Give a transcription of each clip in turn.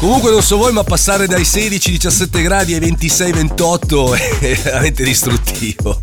Comunque non so voi, ma passare dai 16-17 gradi ai 26-28 è veramente distruttivo.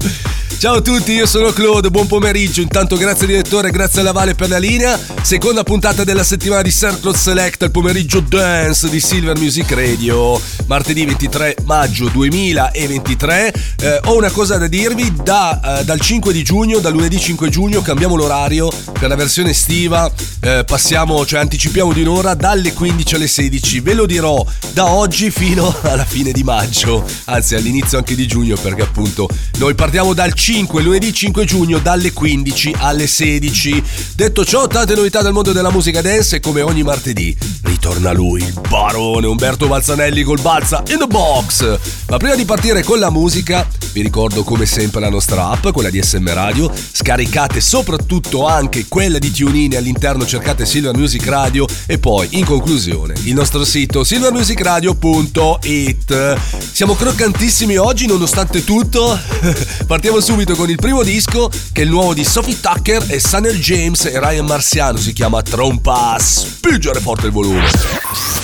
Ciao a tutti, io sono Claude, buon pomeriggio. Intanto grazie direttore, grazie alla Vale per la linea. Seconda puntata della settimana di Circle Select, il pomeriggio dance di Silver Music Radio. Martedì 23 maggio 2023. Eh, ho una cosa da dirvi, da, eh, dal 5 di giugno, dal lunedì 5 giugno cambiamo l'orario per la versione estiva. Eh, passiamo, cioè anticipiamo di un'ora dalle 15 alle 16. Ve lo dirò da oggi fino alla fine di maggio, anzi all'inizio anche di giugno perché appunto noi partiamo dal 5, lunedì 5 giugno dalle 15 alle 16. Detto ciò, tante novità dal mondo della musica dance e come ogni martedì ritorna lui, il barone Umberto Balzanelli col Balza in the box. Ma prima di partire con la musica, vi ricordo come sempre la nostra app, quella di SM Radio, scaricate soprattutto anche quella di TuneIn all'interno cercate Silver Music Radio e poi in conclusione il nostro sito silvermusicradio.it. Siamo croccantissimi oggi nonostante tutto. Partiamo subito con il primo disco che è il nuovo di Sophie Tucker e Sunner James e Ryan Marciano, si chiama Trompa. Spingere forte il volume.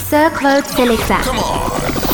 Sir Claude Selecta. Você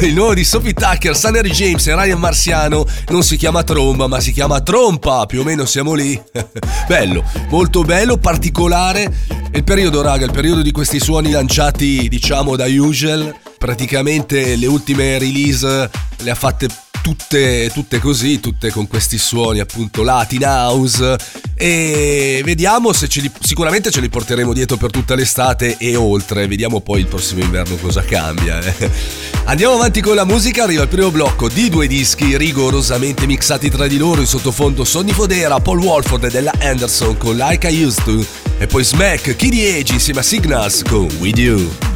Il nuovo di Sophie Tucker, Sunny James e Ryan Marciano non si chiama tromba, ma si chiama trompa. Più o meno siamo lì. bello, molto bello, particolare. Il periodo, raga, il periodo di questi suoni lanciati, diciamo, da Usual. Praticamente le ultime release le ha fatte tutte, tutte così, tutte con questi suoni appunto Latin House e vediamo se ce li, sicuramente ce li porteremo dietro per tutta l'estate e oltre, vediamo poi il prossimo inverno cosa cambia. Eh. Andiamo avanti con la musica, arriva il primo blocco di due dischi rigorosamente mixati tra di loro in sottofondo Sonny Fodera, Paul Walford e della Anderson con Like I Used To e poi Smack, Kid Age insieme a Signals con With You.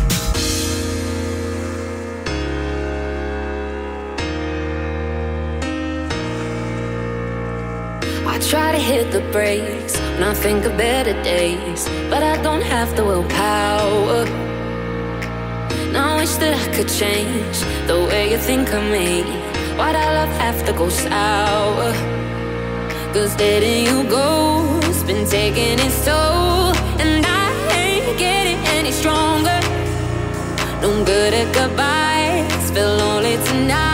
hit the brakes when I think of better days, but I don't have the willpower. Now I wish that I could change the way you think of me. Why'd I love have to go sour? Cause letting you go's been taking its toll, and I ain't getting any stronger. No good at goodbyes, feel lonely tonight.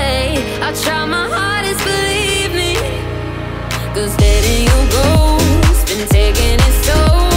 you ghost been taking its toll.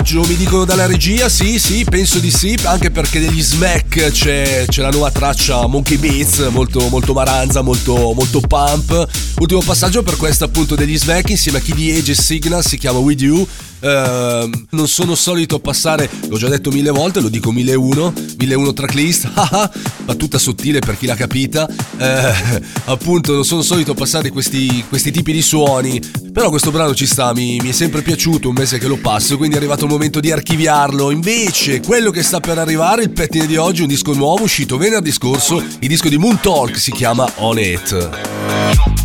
Ultimo passaggio, mi dicono dalla regia, sì, sì, penso di sì, anche perché degli smack c'è, c'è la nuova traccia Monkey Beats, molto, molto maranza, molto, molto pump. Ultimo passaggio per questo appunto degli smack insieme a di Age e Signal, si chiama With You. Ehm, non sono solito passare, l'ho già detto mille volte, lo dico 1001, 1001 tracklist, battuta sottile per chi l'ha capita. Eh, appunto, non sono solito passare questi, questi tipi di suoni, però questo brano ci sta, mi, mi è sempre piaciuto, un mese che lo passo, quindi è arrivato il momento di archiviarlo. Invece, quello che sta per arrivare, il pettine di oggi, un disco nuovo uscito venerdì scorso, il disco di Moon Talk si chiama On It.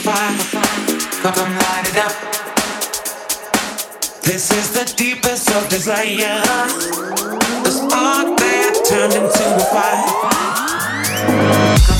Fire. Come light it up. This is the deepest of desire. The spark that turned into a fire.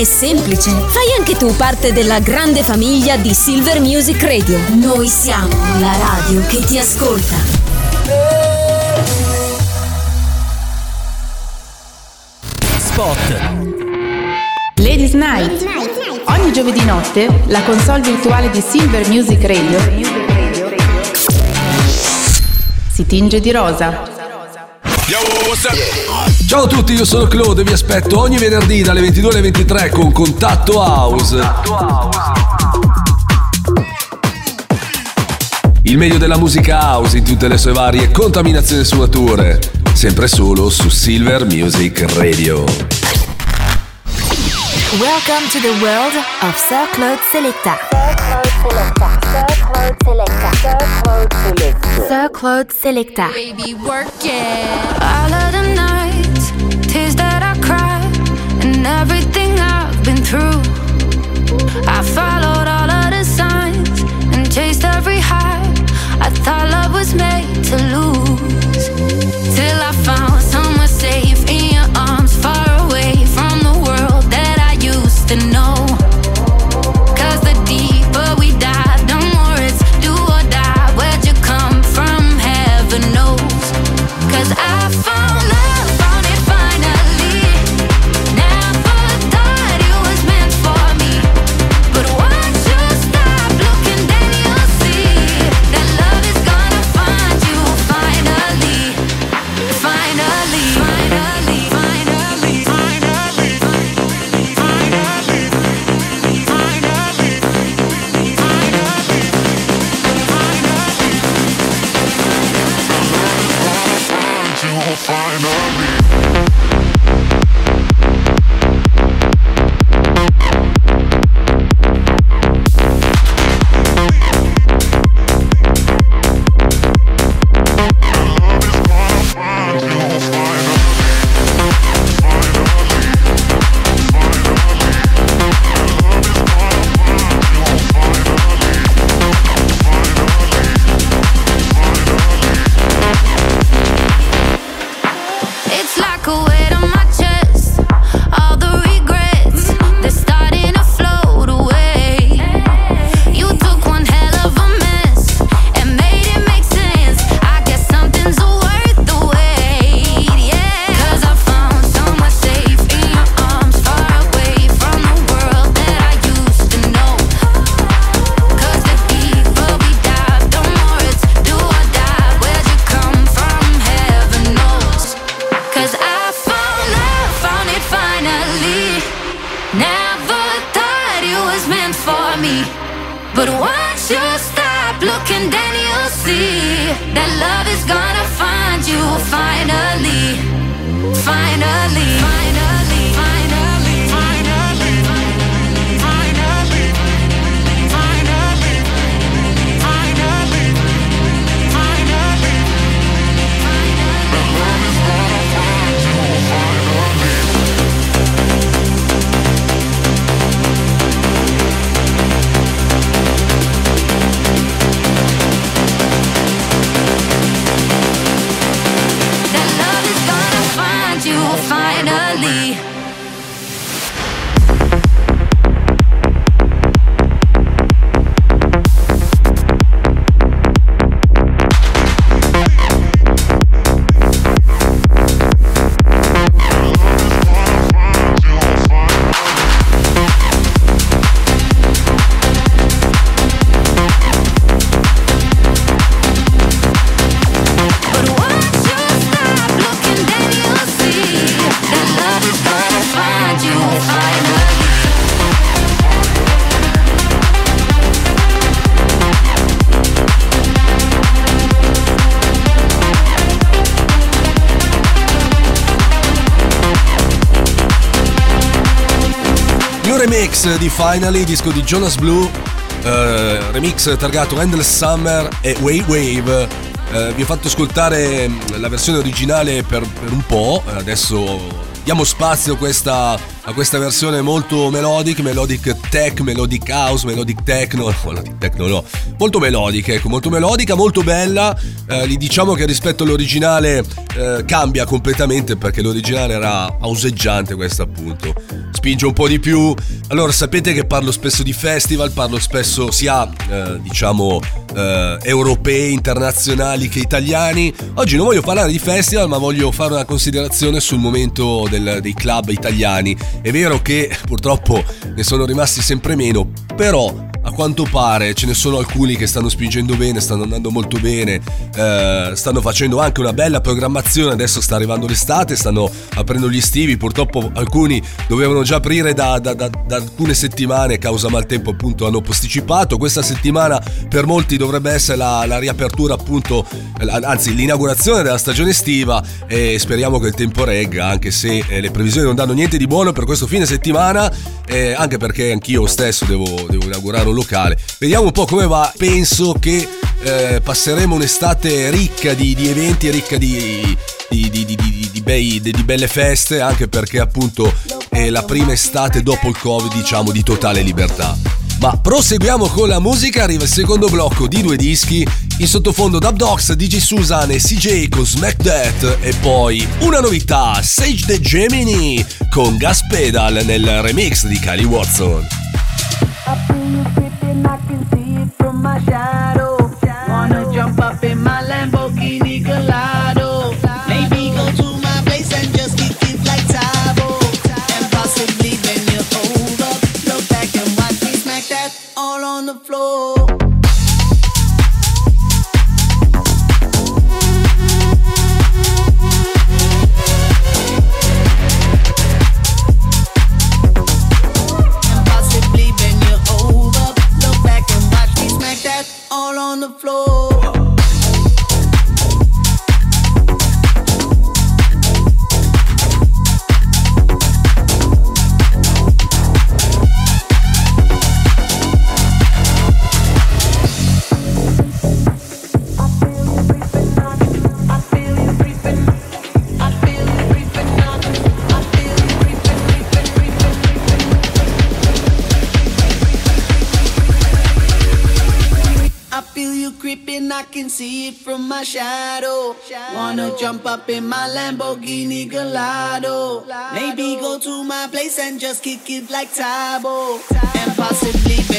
è semplice. Fai anche tu parte della grande famiglia di Silver Music Radio. Noi siamo la radio che ti ascolta. Spot. Ladies Night. Ogni giovedì notte la console virtuale di Silver Music Radio si tinge di rosa. Yo, what's up? Ciao a tutti, io sono Claude e vi aspetto ogni venerdì dalle 22 alle 23 con Contatto House. Contatto House. Il meglio della musica house in tutte le sue varie contaminazioni e sfumature. Sempre solo su Silver Music Radio. Welcome to the world of Sir Claude Selecta. Sir Claude Selecta. Sir Claude Selecta. Sir Claude Selecta. Baby work it. All of the night. di Finally, disco di Jonas Blue, eh, remix targato Endless Summer e Way Wave. Eh, vi ho fatto ascoltare mm, la versione originale per, per un po', adesso diamo spazio questa, a questa versione molto melodic, melodic tech, melodic house, melodic techno, melodic techno no, molto melodic, ecco, molto melodica, molto bella, eh, diciamo che rispetto all'originale eh, cambia completamente perché l'originale era auseggiante questa appunto. Spinge un po' di più. Allora, sapete che parlo spesso di festival, parlo spesso sia, eh, diciamo, eh, europei, internazionali che italiani. Oggi non voglio parlare di festival, ma voglio fare una considerazione sul momento del, dei club italiani. È vero che purtroppo ne sono rimasti sempre meno, però quanto pare ce ne sono alcuni che stanno spingendo bene, stanno andando molto bene, eh, stanno facendo anche una bella programmazione, adesso sta arrivando l'estate, stanno aprendo gli estivi, purtroppo alcuni dovevano già aprire da, da, da, da alcune settimane, causa maltempo appunto hanno posticipato, questa settimana per molti dovrebbe essere la, la riapertura appunto, anzi l'inaugurazione della stagione estiva e speriamo che il tempo regga, anche se eh, le previsioni non danno niente di buono per questo fine settimana, eh, anche perché anch'io stesso devo, devo inaugurare un locale. Vediamo un po' come va. Penso che eh, passeremo un'estate ricca di, di eventi, ricca di, di, di, bei, di, belle feste, anche perché appunto è la prima estate dopo il Covid, diciamo, di totale libertà. Ma proseguiamo con la musica, arriva il secondo blocco di due dischi, in sottofondo Dub Dogs, DJ Susan e CJ con Smack That e poi una novità, Sage the Gemini con Gas Pedal nel remix di Kylie Watson. Shadow. Wanna jump up my shadow. Wanna jump up in my Lamborghini Gallardo. Maybe go to my place and just kick it like Tabo. And possibly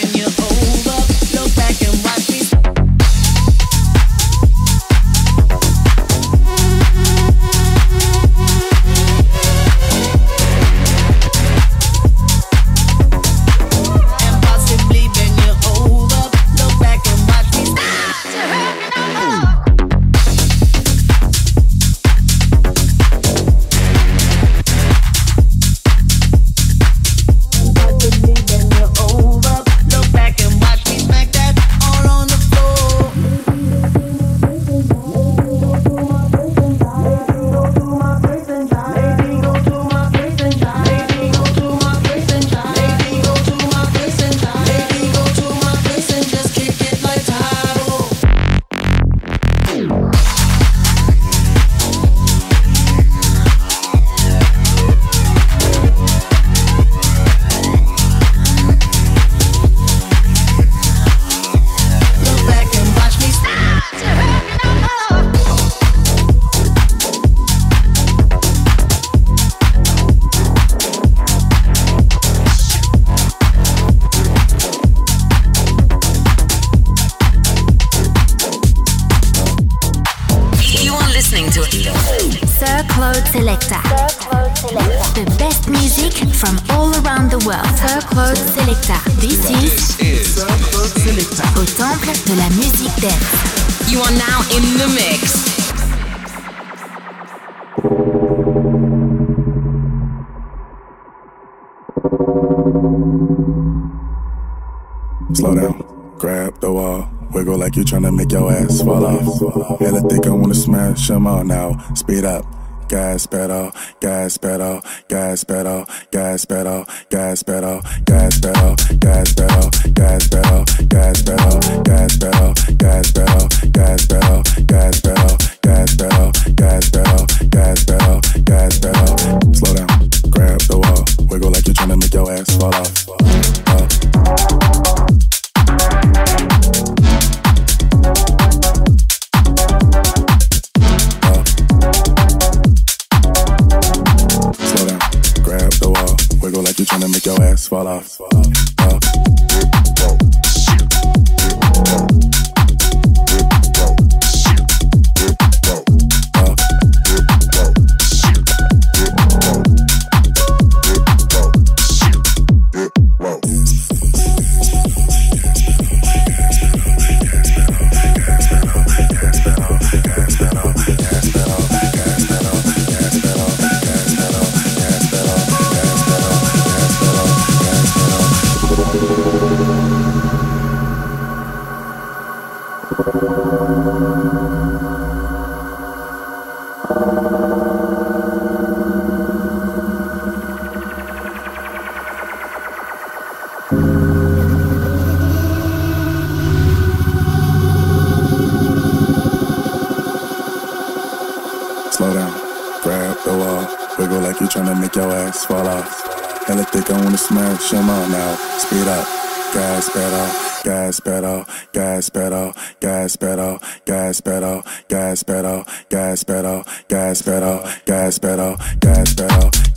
world. Sir Claude Selecta. This is Au temple de la musique dance. You are now in the mix. Slow down, grab the wall, wiggle like you tryna make your ass fall off. And I think I wanna smash them all now. Speed up, gas pedal, gas pedal, gas pedal, gas pedal, gas pedal, gas pedal, gas pedal, gas pedal, gas pedal, gas pedal, gas pedal, gas pedal, gas pedal, gas pedal, gas pedal, gas pedal, gas pedal. Slow down, grab the wall, wiggle like you're trying to make your ass fall off. You tryna make your ass fall off. Gas pedal, gas pedal, gas pedal, gas pedal, gas pedal, gas pedal, gas pedal, gas pedal, gas pedal,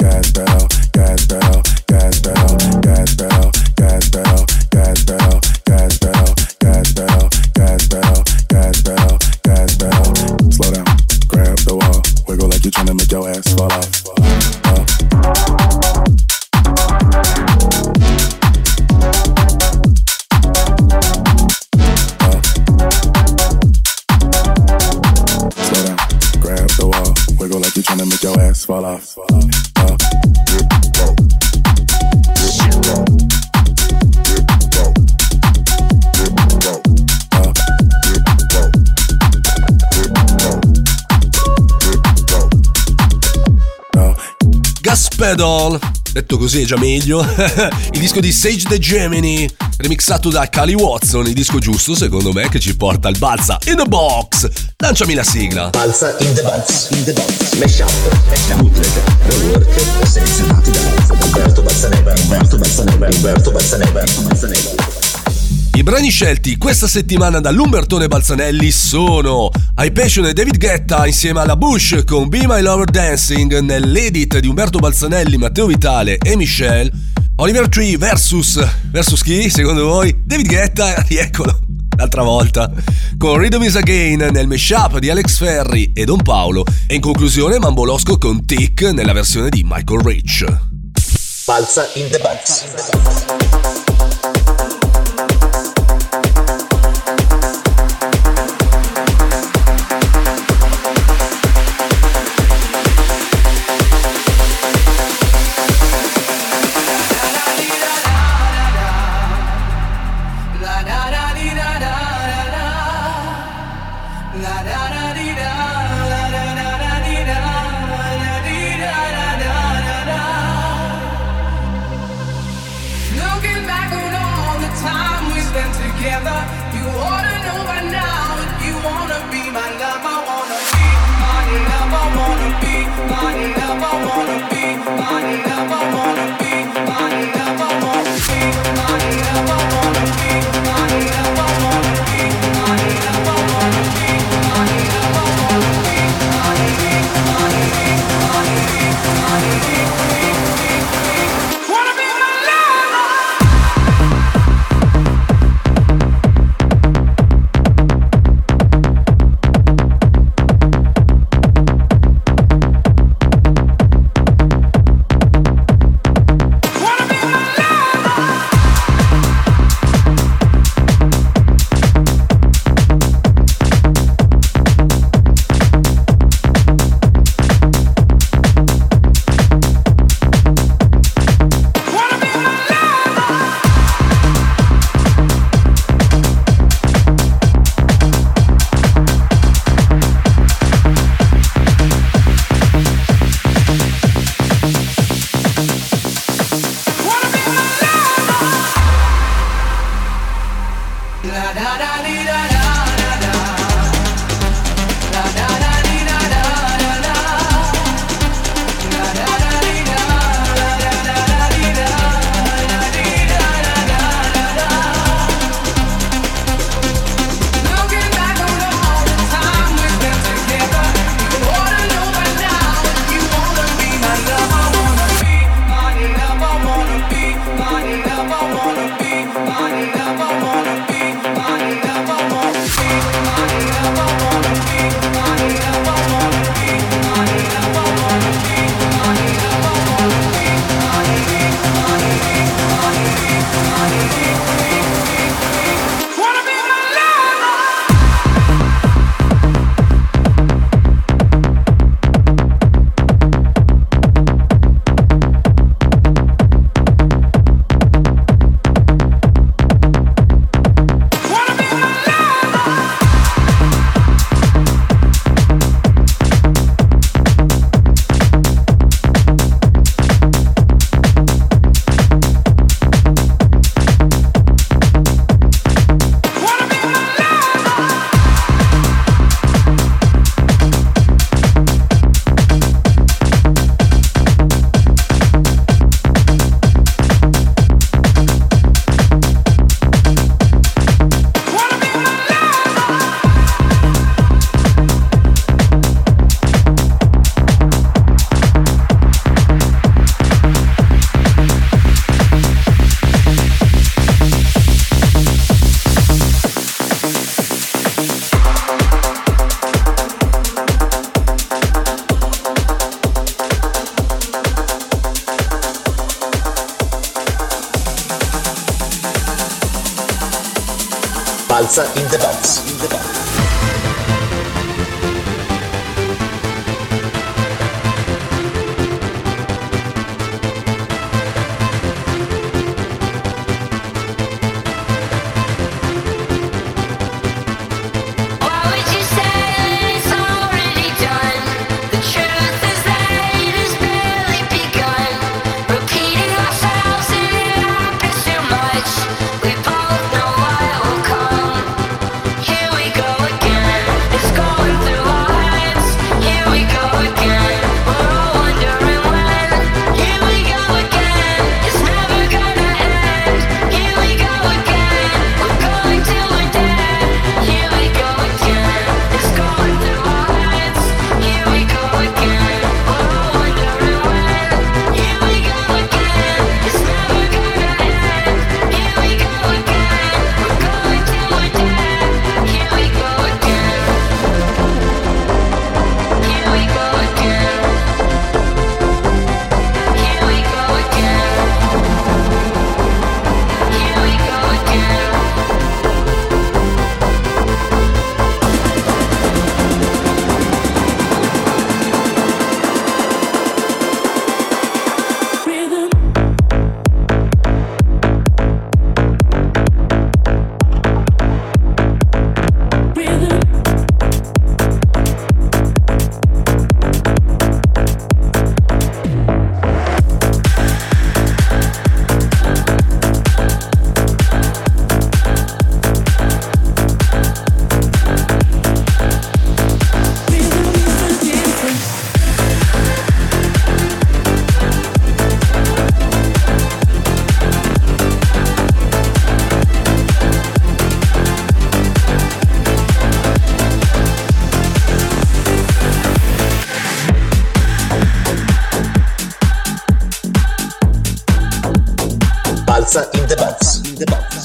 Pedal, detto così è già meglio, il disco di Sage the Gemini, remixato da Cali Watson, il disco giusto secondo me che ci porta al balza in the box. Lanciami la sigla. Balsa in the box, in the box, mash up, bootleg, rework, selezionati da Umberto Balzaneva, Umberto Balzaneva, Umberto Balzaneva, Umberto Balzaneva. I brani scelti questa settimana dall'Umbertone Balzanelli sono I Passion e David Guetta insieme alla Bush con Be My Lover Dancing nell'edit di Umberto Balzanelli, Matteo Vitale e Michelle, Oliver Tree versus versus chi secondo voi? David Guetta, rieccolo l'altra volta, con Rhythm is Again nel mashup di Alex Ferri e Don Paolo e in conclusione Mambolosco con Tick nella versione di Michael Rich. Balsa in the box.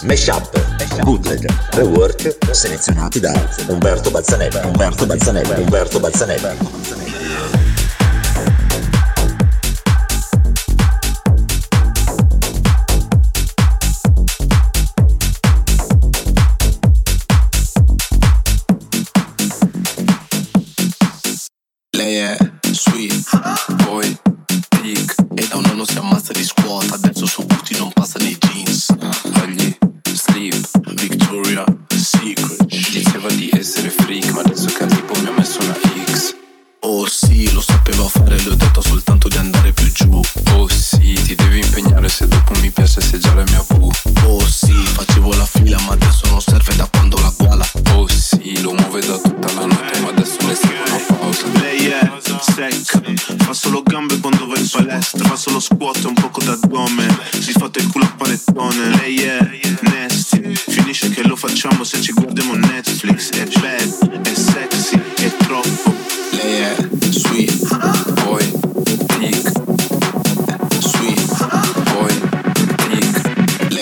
mashup, bootleg, rework selezionati da Umberto Bazzanelli. Umberto Bazzanelli. Umberto Bazzanelli.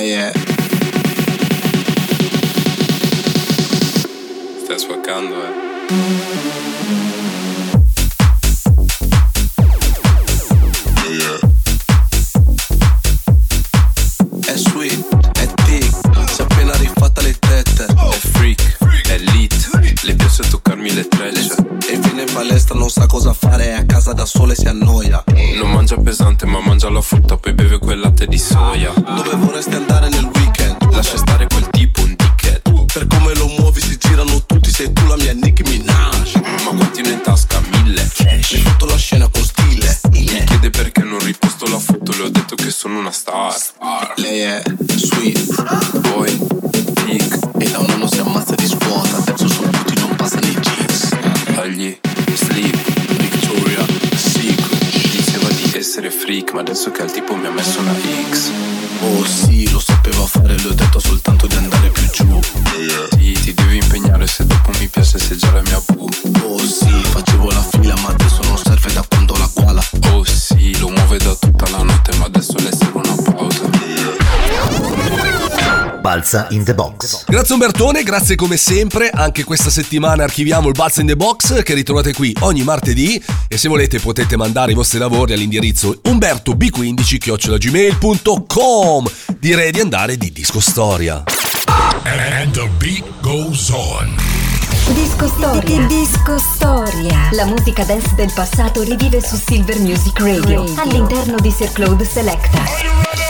yeah. I'm doing. Buzz in the Box. Grazie Umbertone, grazie come sempre. Anche questa settimana archiviamo il Buzz in the Box che ritrovate qui ogni martedì e se volete potete mandare i vostri lavori all'indirizzo umbertob15-gmail.com. Direi di andare di Disco Storia. And the beat goes on. Disco Storia. Disco Storia. La musica dance del passato rivive su Silver Music Radio, all'interno di Sir Claude Selecta.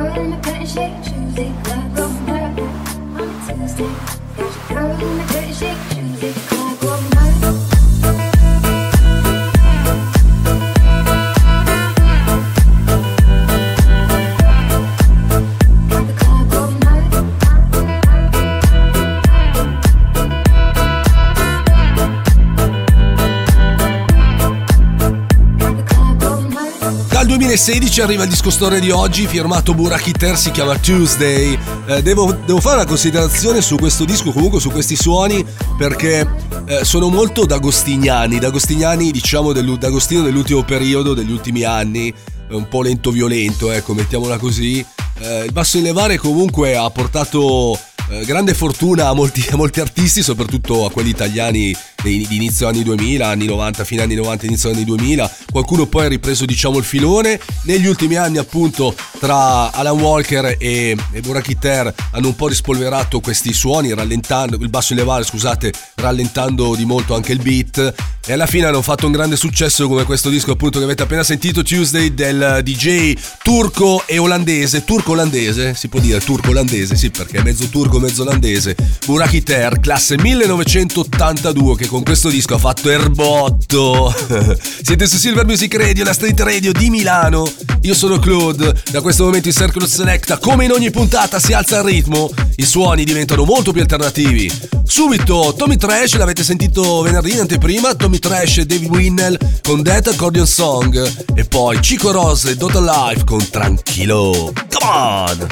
Girl in the curtain shake Tuesday. Club going hard on a Tuesday. Got your girl in the curtain shake Tuesday. 2016 arriva il disco storia di oggi, firmato Burakiter, si chiama Tuesday. Eh, devo, devo fare una considerazione su questo disco, comunque su questi suoni, perché eh, sono molto d'agostiniani, d'agostiniani diciamo dell'u- d'Agostino dell'ultimo periodo, degli ultimi anni, eh, un po' lento violento, ecco, mettiamola così. Eh, il basso in levare comunque ha portato eh, grande fortuna a molti, a molti artisti, soprattutto a quelli italiani di, inizio anni 2000, anni 90, fine anni 90, inizio anni 2000. Qualcuno poi ha ripreso diciamo il filone. Negli ultimi anni appunto tra Alan Walker e, e Burakiter hanno un po' rispolverato questi suoni, rallentando il basso in levare, scusate, rallentando di molto anche il beat. E alla fine hanno fatto un grande successo come questo disco appunto che avete appena sentito Tuesday del DJ turco e olandese, turco-olandese, si può dire turco-olandese, sì perché è mezzo turco, mezzo olandese, Burakiter, classe 1982 che con questo disco ha fatto erbotto. Siete su Silver Music Radio, la street radio di Milano. Io sono Claude, da questo momento in Circle Selecta, come in ogni puntata si alza il ritmo, i suoni diventano molto più alternativi. Subito Tommy Trash, l'avete sentito venerdì in anteprima, Tommy Trash e David Winnell con Death Accordion Song e poi Chico Rose e Dota Life con Tranquilo. Come on!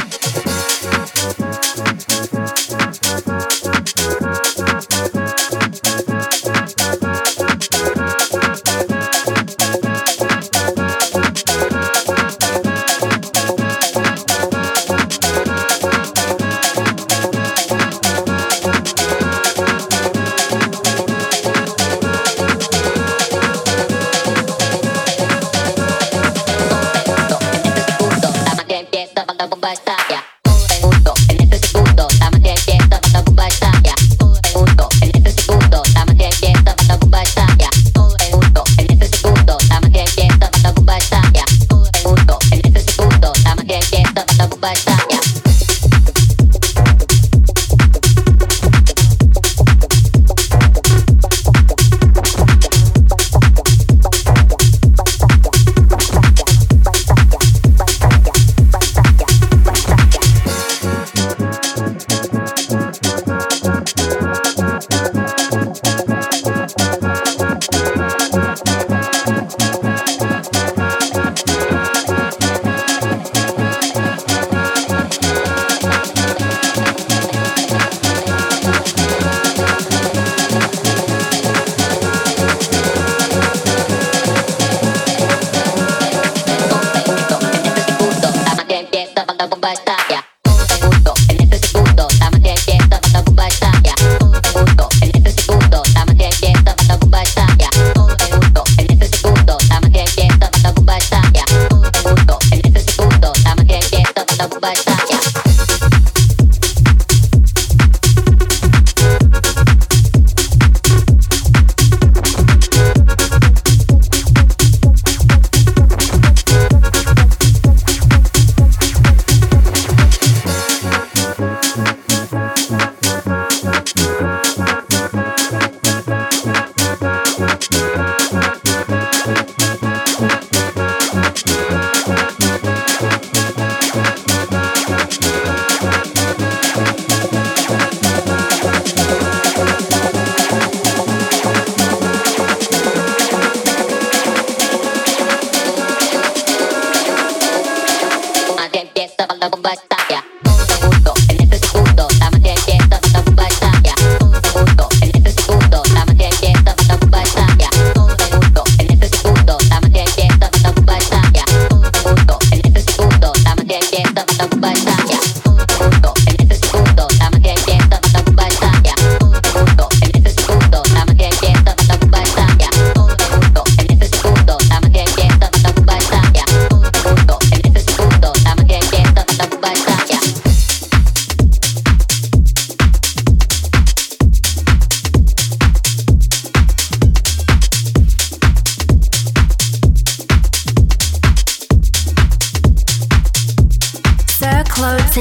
basta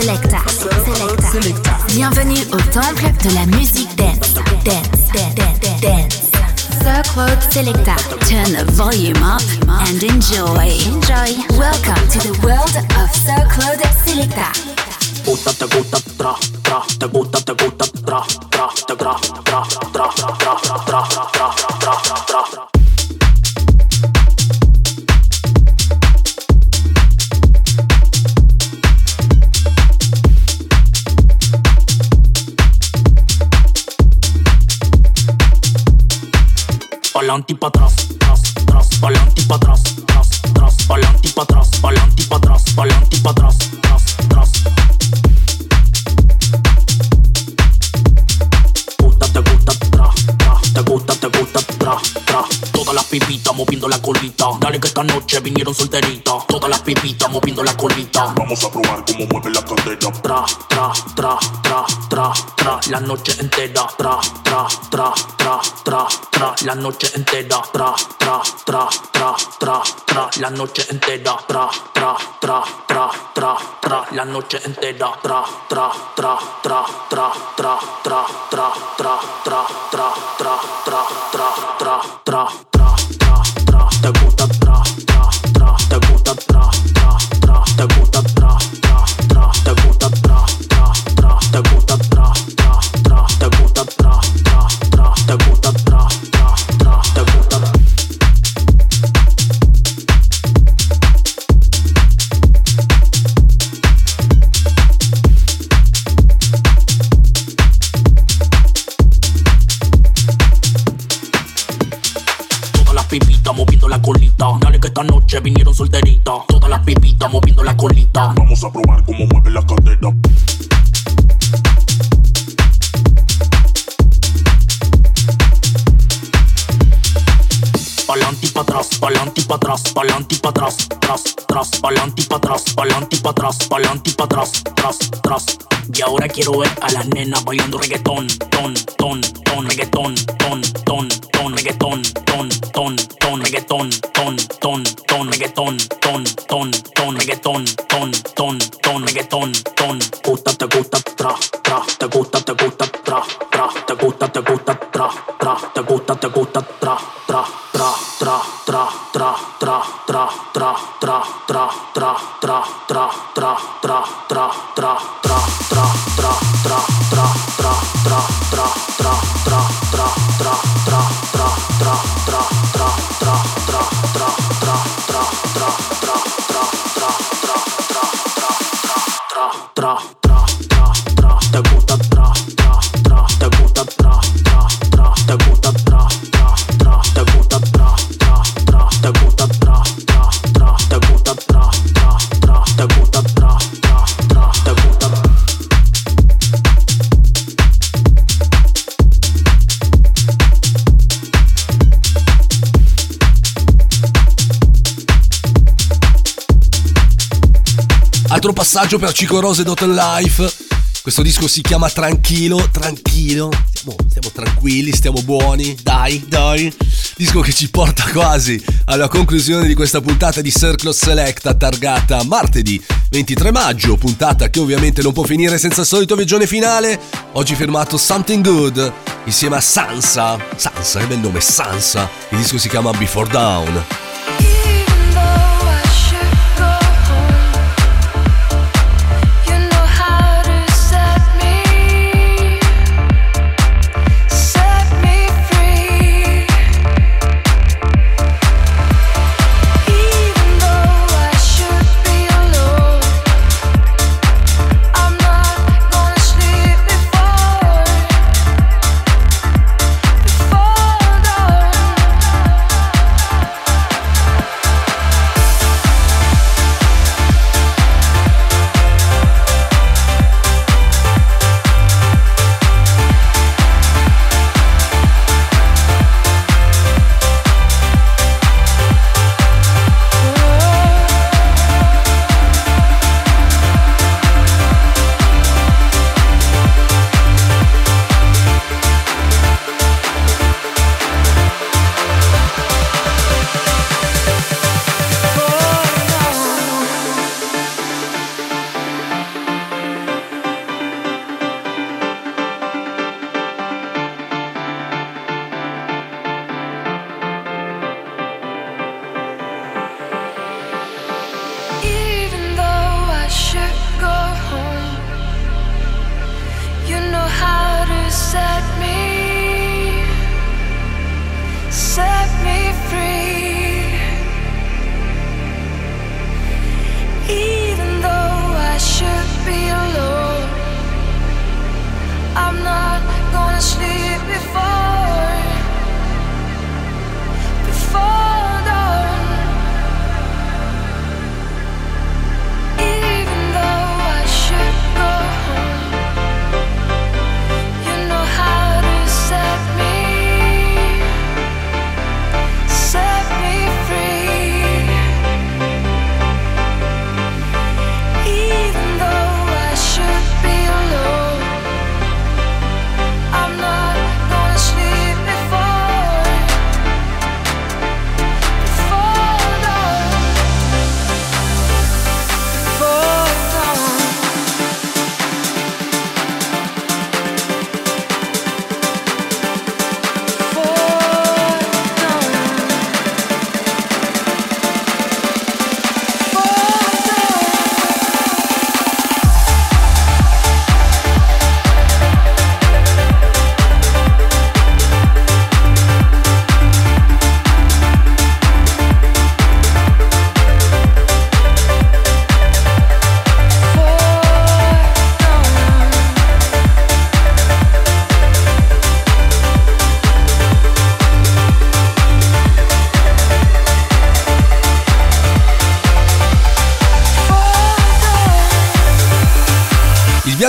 Claude Selecta. Selecta. Bienvenue au temple de la musique dance. Dance, dance, dance. Sir Claude Selecta. Turn the volume up and enjoy. Enjoy. Welcome to the world of Sir Claude Selecta. gusta, Pa'lante y pa' atrás, tras, tras, pa'lante y pa' atrás, tras, tras, pa'lante y pa' atrás, pa'lante y pa' atrás, pa'lante y pa' atrás, que esta noche vinieron solteritas. Todas las pipitas moviendo la colita. Vamos a probar cómo mueve la cadera. Tra, tra, tra, tra, tra, tra, la noche entera. Tra, tra, tra, tra, tra, tra, la noche entera. Tra, tra, tra, tra, tra, tra, la noche entera. Tra, tra, tra, tra, tra, tra, la noche entera. Tra, tra, tra, tra, tra, tra, tra, tra, tra, tra, tra, tra, tra, tra, tra, tra, tra, tra, tra, te gusta passaggio per Cico Rose Dotten Life. Questo disco si chiama Tranquilo, tranquillo. Stiamo, stiamo tranquilli, stiamo buoni. Dai, dai. Disco che ci porta quasi alla conclusione di questa puntata di Circle Selecta targata martedì 23 maggio. Puntata che ovviamente non può finire senza il solito viaggione finale. Oggi firmato Something Good insieme a Sansa. Sansa, che bel nome, Sansa. Il disco si chiama Before Down.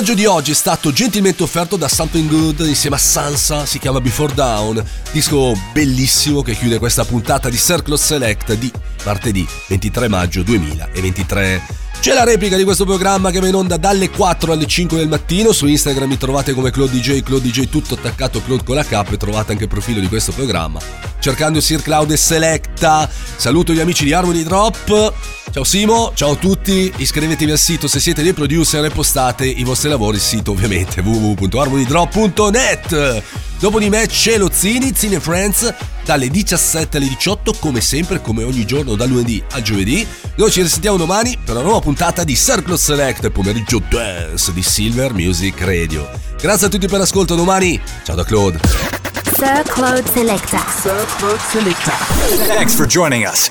Viaggio di oggi è stato gentilmente offerto da Something Good insieme a Sansa, si chiama Before Down, disco bellissimo che chiude questa puntata di Circle Select di martedì 23 maggio 2023. C'è la replica di questo programma che va in onda dalle 4 alle 5 del mattino. Su Instagram mi trovate come Claude DJ, Claude tutto attaccato Claude con la K e trovate anche il profilo di questo programma. Cercando Sir Cloud e Selecta. Saluto gli amici di Harmony Drop. Ciao Simo, ciao a tutti. Iscrivetevi al sito se siete dei producer e postate i vostri lavori. Il sito ovviamente www.harmonydrop.net. Dopo di me c'è lo Zini, Zini Friends, dalle 17 alle 18, come sempre, come ogni giorno, da lunedì a giovedì. Noi ci risentiamo domani per una nuova puntata di Circle Select, pomeriggio dance di Silver Music Radio. Grazie a tutti per l'ascolto, domani. Ciao da Claude. Sir Claude Selecta. Thanks for joining us.